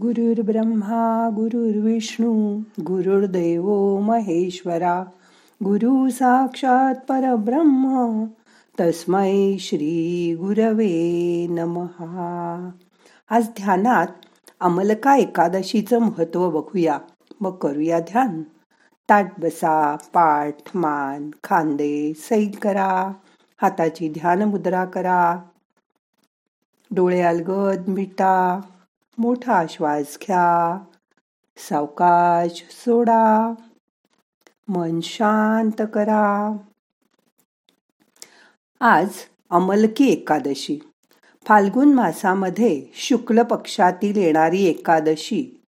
गुरुर्ब्रह्मा गुरुर्विष्णू गुरुर्देव महेश्वरा गुरु साक्षात परब्रह्म तस्मै श्री गुरवे नमहा आज ध्यानात अमलका एकादशीचं महत्त्व बघूया. मग करूया ध्यान. ताट बसा पाठ मान खांदे सैल करा. हाताची ध्यान मुद्रा करा. डोळे अलगद मिटा. मोठा श्वास घ्या. सावकाश सोडा. मन शांत करा. आज अमलकी एकादशी. फाल्गुन मासामध्ये शुक्ल पक्षातील येणारी एकादशी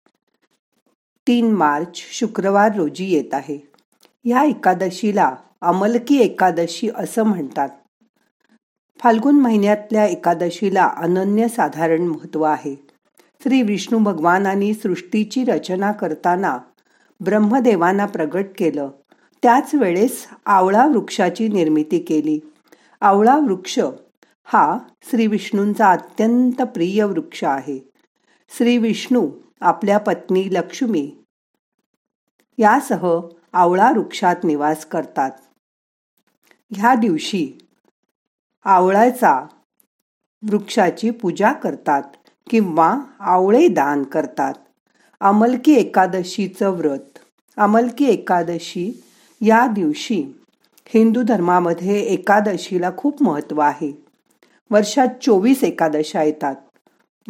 तीन मार्च शुक्रवार रोजी येत आहे. या एकादशीला अमलकी एकादशी असं म्हणतात. फाल्गुन महिन्यातल्या एकादशीला अनन्य साधारण महत्त्व आहे. श्री विष्णू भगवानांनी सृष्टीची रचना करताना ब्रह्मदेवांना प्रगट केलं. त्याच वेळेस आवळा वृक्षाची निर्मिती केली. आवळा वृक्ष हा श्री विष्णूंचा अत्यंत प्रिय वृक्ष आहे. श्री विष्णू आपल्या पत्नी लक्ष्मी यासह आवळा वृक्षात निवास करतात. ह्या दिवशी आवळ्याचा वृक्षाची पूजा करतात. किंवा आवळे दान करतात. अमलकी एकादशीचं व्रत. अमलकी एकादशी या दिवशी हिंदू धर्मामध्ये एकादशीला खूप महत्त्व आहे. वर्षात चोवीस एकादशा येतात.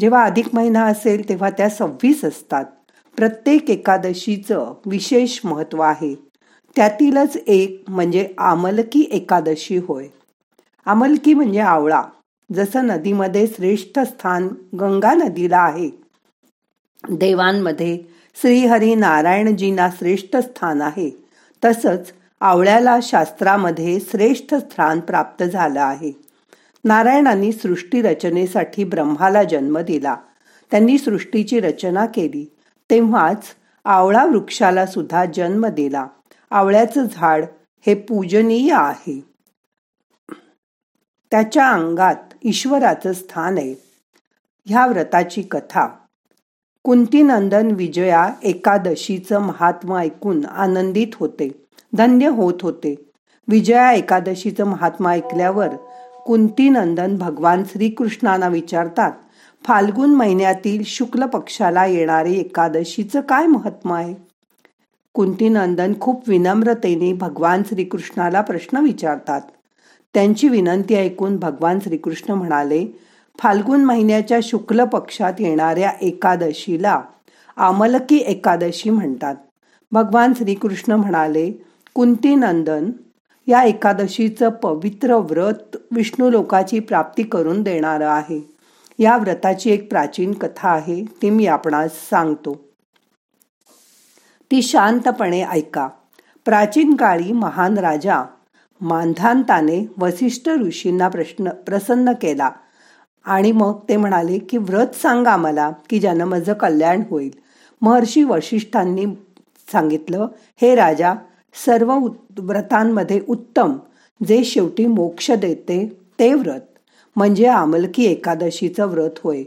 जेव्हा अधिक महिना असेल तेव्हा त्या सव्वीस असतात. प्रत्येक एकादशीचं विशेष महत्त्व आहे. त्यातीलच एक म्हणजे आमलकी एकादशी होय. आमलकी म्हणजे आवळा. जसं नदीमध्ये श्रेष्ठ स्थान गंगा नदीला आहे. देवांमध्ये श्रीहरी नारायणजींना श्रेष्ठ स्थान आहे. तसंच आवळ्याला शास्त्रामध्ये श्रेष्ठ स्थान प्राप्त झालं आहे. नारायणांनी सृष्टी रचनेसाठी ब्रह्माला जन्म दिला. त्यांनी सृष्टीची रचना केली. तेव्हाच आवळा वृक्षाला सुद्धा जन्म दिला. आवळ्याचं झाड हे पूजनीय आहे. त्याच्या अंगात ईश्वराचं स्थान आहे. ह्या व्रताची कथा. कुंतीनंदन विजया एकादशीचं महात्मा ऐकून आनंदित होते. धन्य होत होते. विजया एकादशीचं महात्मा ऐकल्यावर कुंतीनंदन भगवान श्रीकृष्णांना विचारतात फाल्गुन महिन्यातील शुक्ल पक्षाला येणारे एकादशीचं काय महत्त्व आहे? कुंतीनंदन खूप विनम्रतेने भगवान श्रीकृष्णाला प्रश्न विचारतात त्यांची विनंती ऐकून भगवान श्रीकृष्ण म्हणाले फाल्गुन महिन्याच्या शुक्ल पक्षात येणाऱ्या एकादशीला आमलकी एकादशी म्हणतात. भगवान श्रीकृष्ण म्हणाले कुंती नंदन या एकादशीचं पवित्र व्रत विष्णू लोकाची प्राप्ती करून देणारं आहे. या व्रताची एक प्राचीन कथा आहे ती मी आपणास सांगतो. ती शांतपणे ऐका. प्राचीन काळी महान राजा मांधांताने वसिष्ठ ऋषींना प्रश्न प्रसन्न केला. आणि मग ते म्हणाले की व्रत सांगा मला की ज्यानं माझं कल्याण होईल. महर्षी वशिष्ठांनी सांगितलं हे राजा सर्व व्रतांमध्ये उत्तम. जे शेवटी मोक्ष देते ते व्रत. म्हणजे आमलकी एकादशीचं व्रत होय.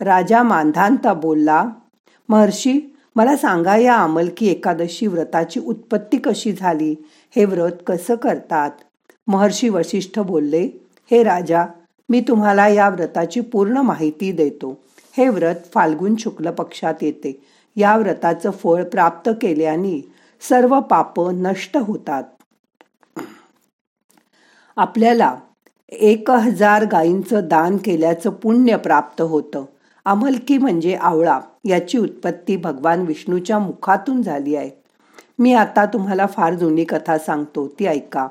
राजा मानधांता बोलला महर्षी मला सांगा या अमलकी एकादशी व्रताची उत्पत्ती कशी झाली? हे व्रत कसं करतात? महर्षी वशिष्ठ बोलले हे राजा मी तुम्हाला या व्रताची पूर्ण माहिती देतो. हे व्रत फाल्गुन शुक्ल पक्षात येते. या व्रताचं फळ प्राप्त केल्याने सर्व पाप नष्ट होतात. आपल्याला एक हजार गायींचं दान केल्याचं पुण्य प्राप्त होतं. अमलकी म्हणजे आवळा याची उत्पत्ती भगवान विष्णूच्या मुखातून झाली आहे. मी आता तुम्हाला फार जुनी कथा सांगतो ती ऐका.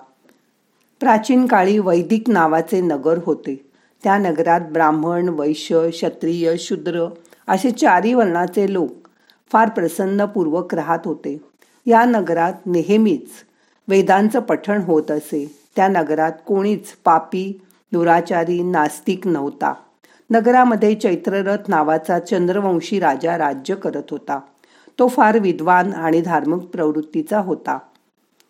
प्राचीन काळी वैदिक नावाचे नगर होते. त्या नगरात ब्राह्मण वैश्य क्षत्रिय शूद्र असे चारी वर्णाचे लोक फार प्रसन्नपूर्वक राहत होते. या नगरात नेहमीच वेदांचं पठण होत असे. त्या नगरात कोणीच पापी दुराचारी नास्तिक नव्हता. नगरामध्ये चैत्ररथ नावाचा चंद्रवंशी राजा राज्य करत होता. तो फार विद्वान आणि धार्मिक प्रवृत्तीचा होता.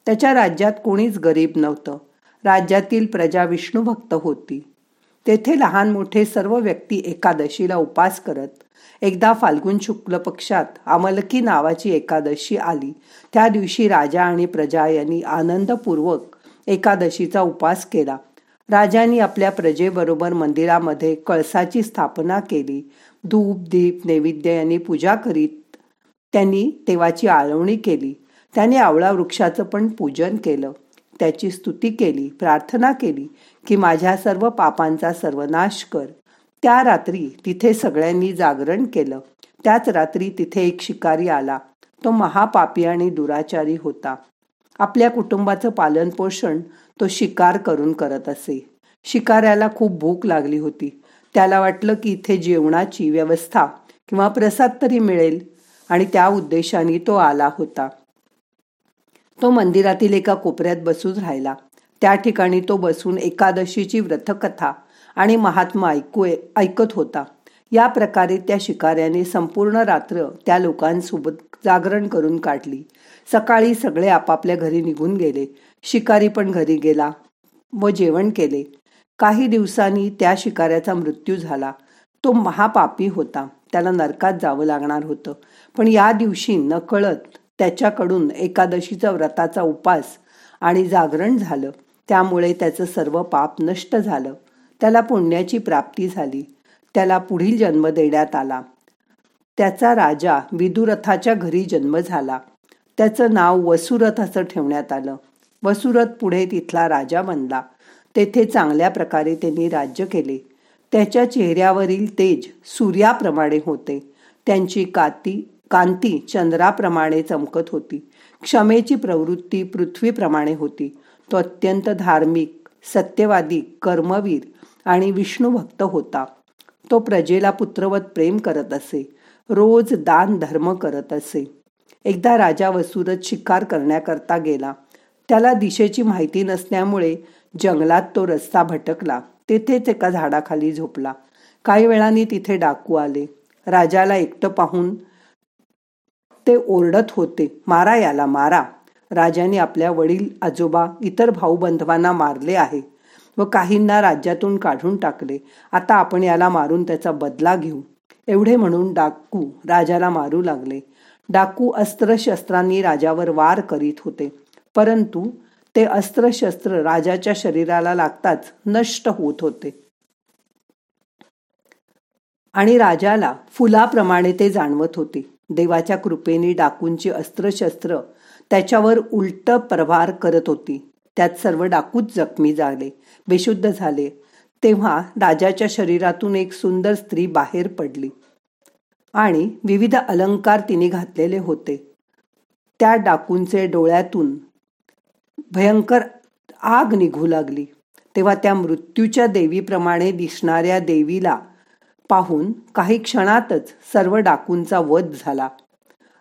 त्याच्या राज्यात कोणीच गरीब नव्हतं. राज्यातील प्रजा विष्णू भक्त होती. तेथे लहान मोठे सर्व व्यक्ती एकादशीला उपास करत एकदा फाल्गुन शुक्ल पक्षात अमलकी नावाची एकादशी आली. त्या दिवशी राजा आणि प्रजा यांनी आनंदपूर्वक एकादशीचा उपास केला. राजांनी आपल्या प्रजेबरोबर मंदिरामध्ये कळसाची स्थापना केली. धूप दीप नैवेद्य यांनी पूजा करीत त्यांनी देवाची आळवणी केली. त्याने आवळा वृक्षाचं पण पूजन केलं. त्याची स्तुती केली प्रार्थना केली की माझ्या सर्व पापांचा सर्वनाश कर. त्या रात्री तिथे सगळ्यांनी जागरण केलं. त्याच रात्री तिथे एक शिकारी आला. तो महापापी आणि दुराचारी होता. आपल्या कुटुंबाचं पालन पोषण तो शिकार करून करत असे. शिकाऱ्याला खूप भूक लागली होती. त्याला वाटलं की इथे जेवणाची व्यवस्था किंवा प्रसाद तरी मिळेल आणि त्या उद्देशाने तो आला होता. तो मंदिरातील एका कोपऱ्यात बसून राहिला. त्या ठिकाणी तो बसून एकादशीची व्रतकथा आणि महात्मा ऐकू ऐकत होता. या प्रकारे त्या शिकाऱ्याने संपूर्ण रात्र त्या लोकांसोबत जागरण करून काढली. सकाळी सगळे आपापल्या घरी निघून गेले. शिकारी पण घरी गेला व जेवण केले. काही दिवसांनी त्या शिकाऱ्याचा मृत्यू झाला. तो महापापी होता. त्याला नरकात जावं लागणार होतं. पण या दिवशी नकळत त्याच्याकडून एकादशीचा व्रताचा उपास आणि जागरण झालं. त्यामुळे त्याचं सर्व पाप नष्ट झालं. त्याला पुण्याची प्राप्ती झाली. त्याला पुढील जन्म देण्यात आला. त्याचा राजा विदुरथाच्या घरी जन्म झाला. त्याचं नाव वसुरथ असं ठेवण्यात आलं. वसुरथ पुढे तिथला राजा बनला. तेथे चांगल्या प्रकारे त्यांनी राज्य केले. त्याच्या चेहऱ्यावरील तेज सूर्याप्रमाणे होते. त्यांची काती कांती चंद्राप्रमाणे चमकत होती. क्षमेची प्रवृत्ती पृथ्वीप्रमाणे होती. तो अत्यंत धार्मिक सत्यवादी कर्मवीर आणि विष्णुभक्त होता. तो प्रजेला पुत्रवत प्रेम करत असे. रोज दान धर्म करत असे. एकदा राजा वसुरथ शिकार करण्याकरता गेला. त्याला दिशेची माहिती नसल्यामुळे जंगलात तो रस्ता भटकला. तेथेच एका झाडाखाली झोपला. काही वेळाने तिथे डाकू आले. राजाला एकटं पाहून ते ओरडत होते मारा याला मारा. राजाने आपल्या वडील आजोबा इतर भाऊ बंधवांना मारले आहे व काहींना राज्यातून काढून टाकले. आता आपण याला मारून त्याचा बदला घेऊ. एवढे म्हणून डाकू राजाला मारू लागले. डाकू अस्त्रशस्त्रांनी राजावर वार करीत होते. परंतु ते अस्त्रशस्त्र राजाच्या शरीराला लागताच नष्ट होत होते. आणि राजाला फुलाप्रमाणे ते जाणवत होते. देवाच्या कृपेने डाकूंची अस्त्रशस्त्र त्याच्यावर उलट प्रभार करत होती. त्यात सर्व डाकूच जखमी झाले बेशुद्ध झाले. तेव्हा राजाच्या शरीरातून एक सुंदर स्त्री बाहेर पडली. आणि विविध अलंकार तिने घातलेले होते. त्या डाकूंचे डोळ्यातून भयंकर आग निघू लागली. तेव्हा त्या मृत्यूच्या देवीप्रमाणे दिसणाऱ्या देवीला पाहून काही क्षणातच सर्व डाकूंचा वध झाला.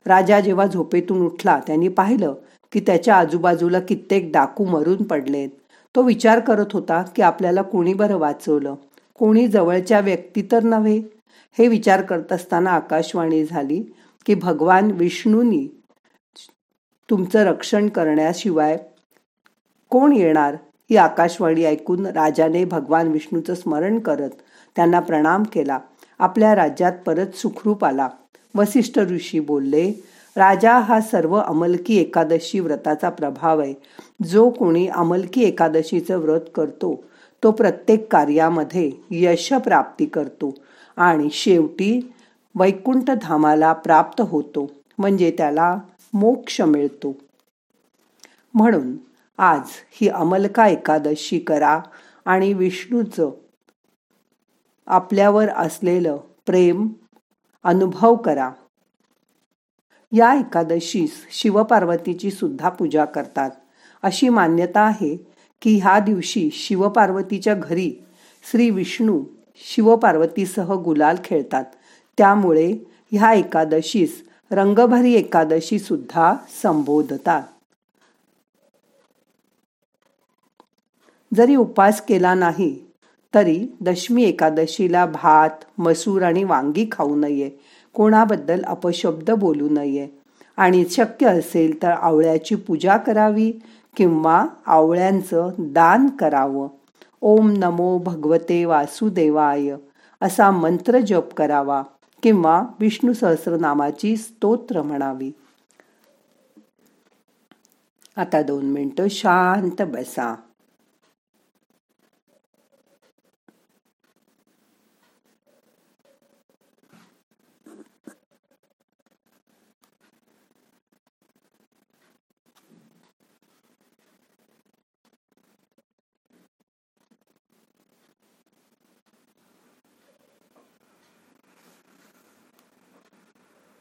राजा जेव्हा झोपेतून उठला त्यांनी पाहिलं की त्याच्या आजूबाजूला कित्येक डाकू मरून पडलेत. तो विचार करत होता की आपल्याला कोणी बरं वाचवलं? कोणी जवळच्या व्यक्ती तर नव्हे? हे विचार करत असताना आकाशवाणी झाली की भगवान विष्णूंनी तुमचं रक्षण करण्याशिवाय कोण येणार? ही आकाशवाणी ऐकून राजाने भगवान विष्णूचं स्मरण करत त्यांना प्रणाम केला. आपल्या राज्यात परत सुखरूप आला. वसिष्ठ ऋषी बोलले राजा हा सर्व अमलकी एकादशी व्रताचा प्रभाव आहे. जो कोणी अमलकी एकादशीचं व्रत करतो तो प्रत्येक कार्यामध्ये यश प्राप्ती करतो. आणि शेवटी वैकुंठ धामाला प्राप्त होतो म्हणजे त्याला मोक्ष मिळतो. म्हणून आज ही अमलका एकादशी करा आणि विष्णूचं आपल्यावर असलेलं प्रेम अनुभव करा. या एकादशीस शिवपार्वतीची सुद्धा पूजा करतात. अशी मान्यता आहे की ह्या दिवशी शिवपार्वतीच्या घरी श्री विष्णू शिवपार्वतीसह गुलाल खेळतात. त्यामुळे ह्या एकादशीस रंगभरी एकादशी सुद्धा संबोधतात. जरी उपास केला नाही तरी दशमी एकादशीला भात मसूर आणि वांगी खाऊ नये. कोणाबद्दल अपशब्द बोलू नये. आणि शक्य असेल तर आवळ्याची पूजा करावी किंवा आवळ्यांचं दान करावं. ओम नमो भगवते वासुदेवाय असा मंत्र जप करावा किंवा विष्णू सहस्रनामाची स्तोत्र म्हणावी. आता दोन मिनटं शांत बसा.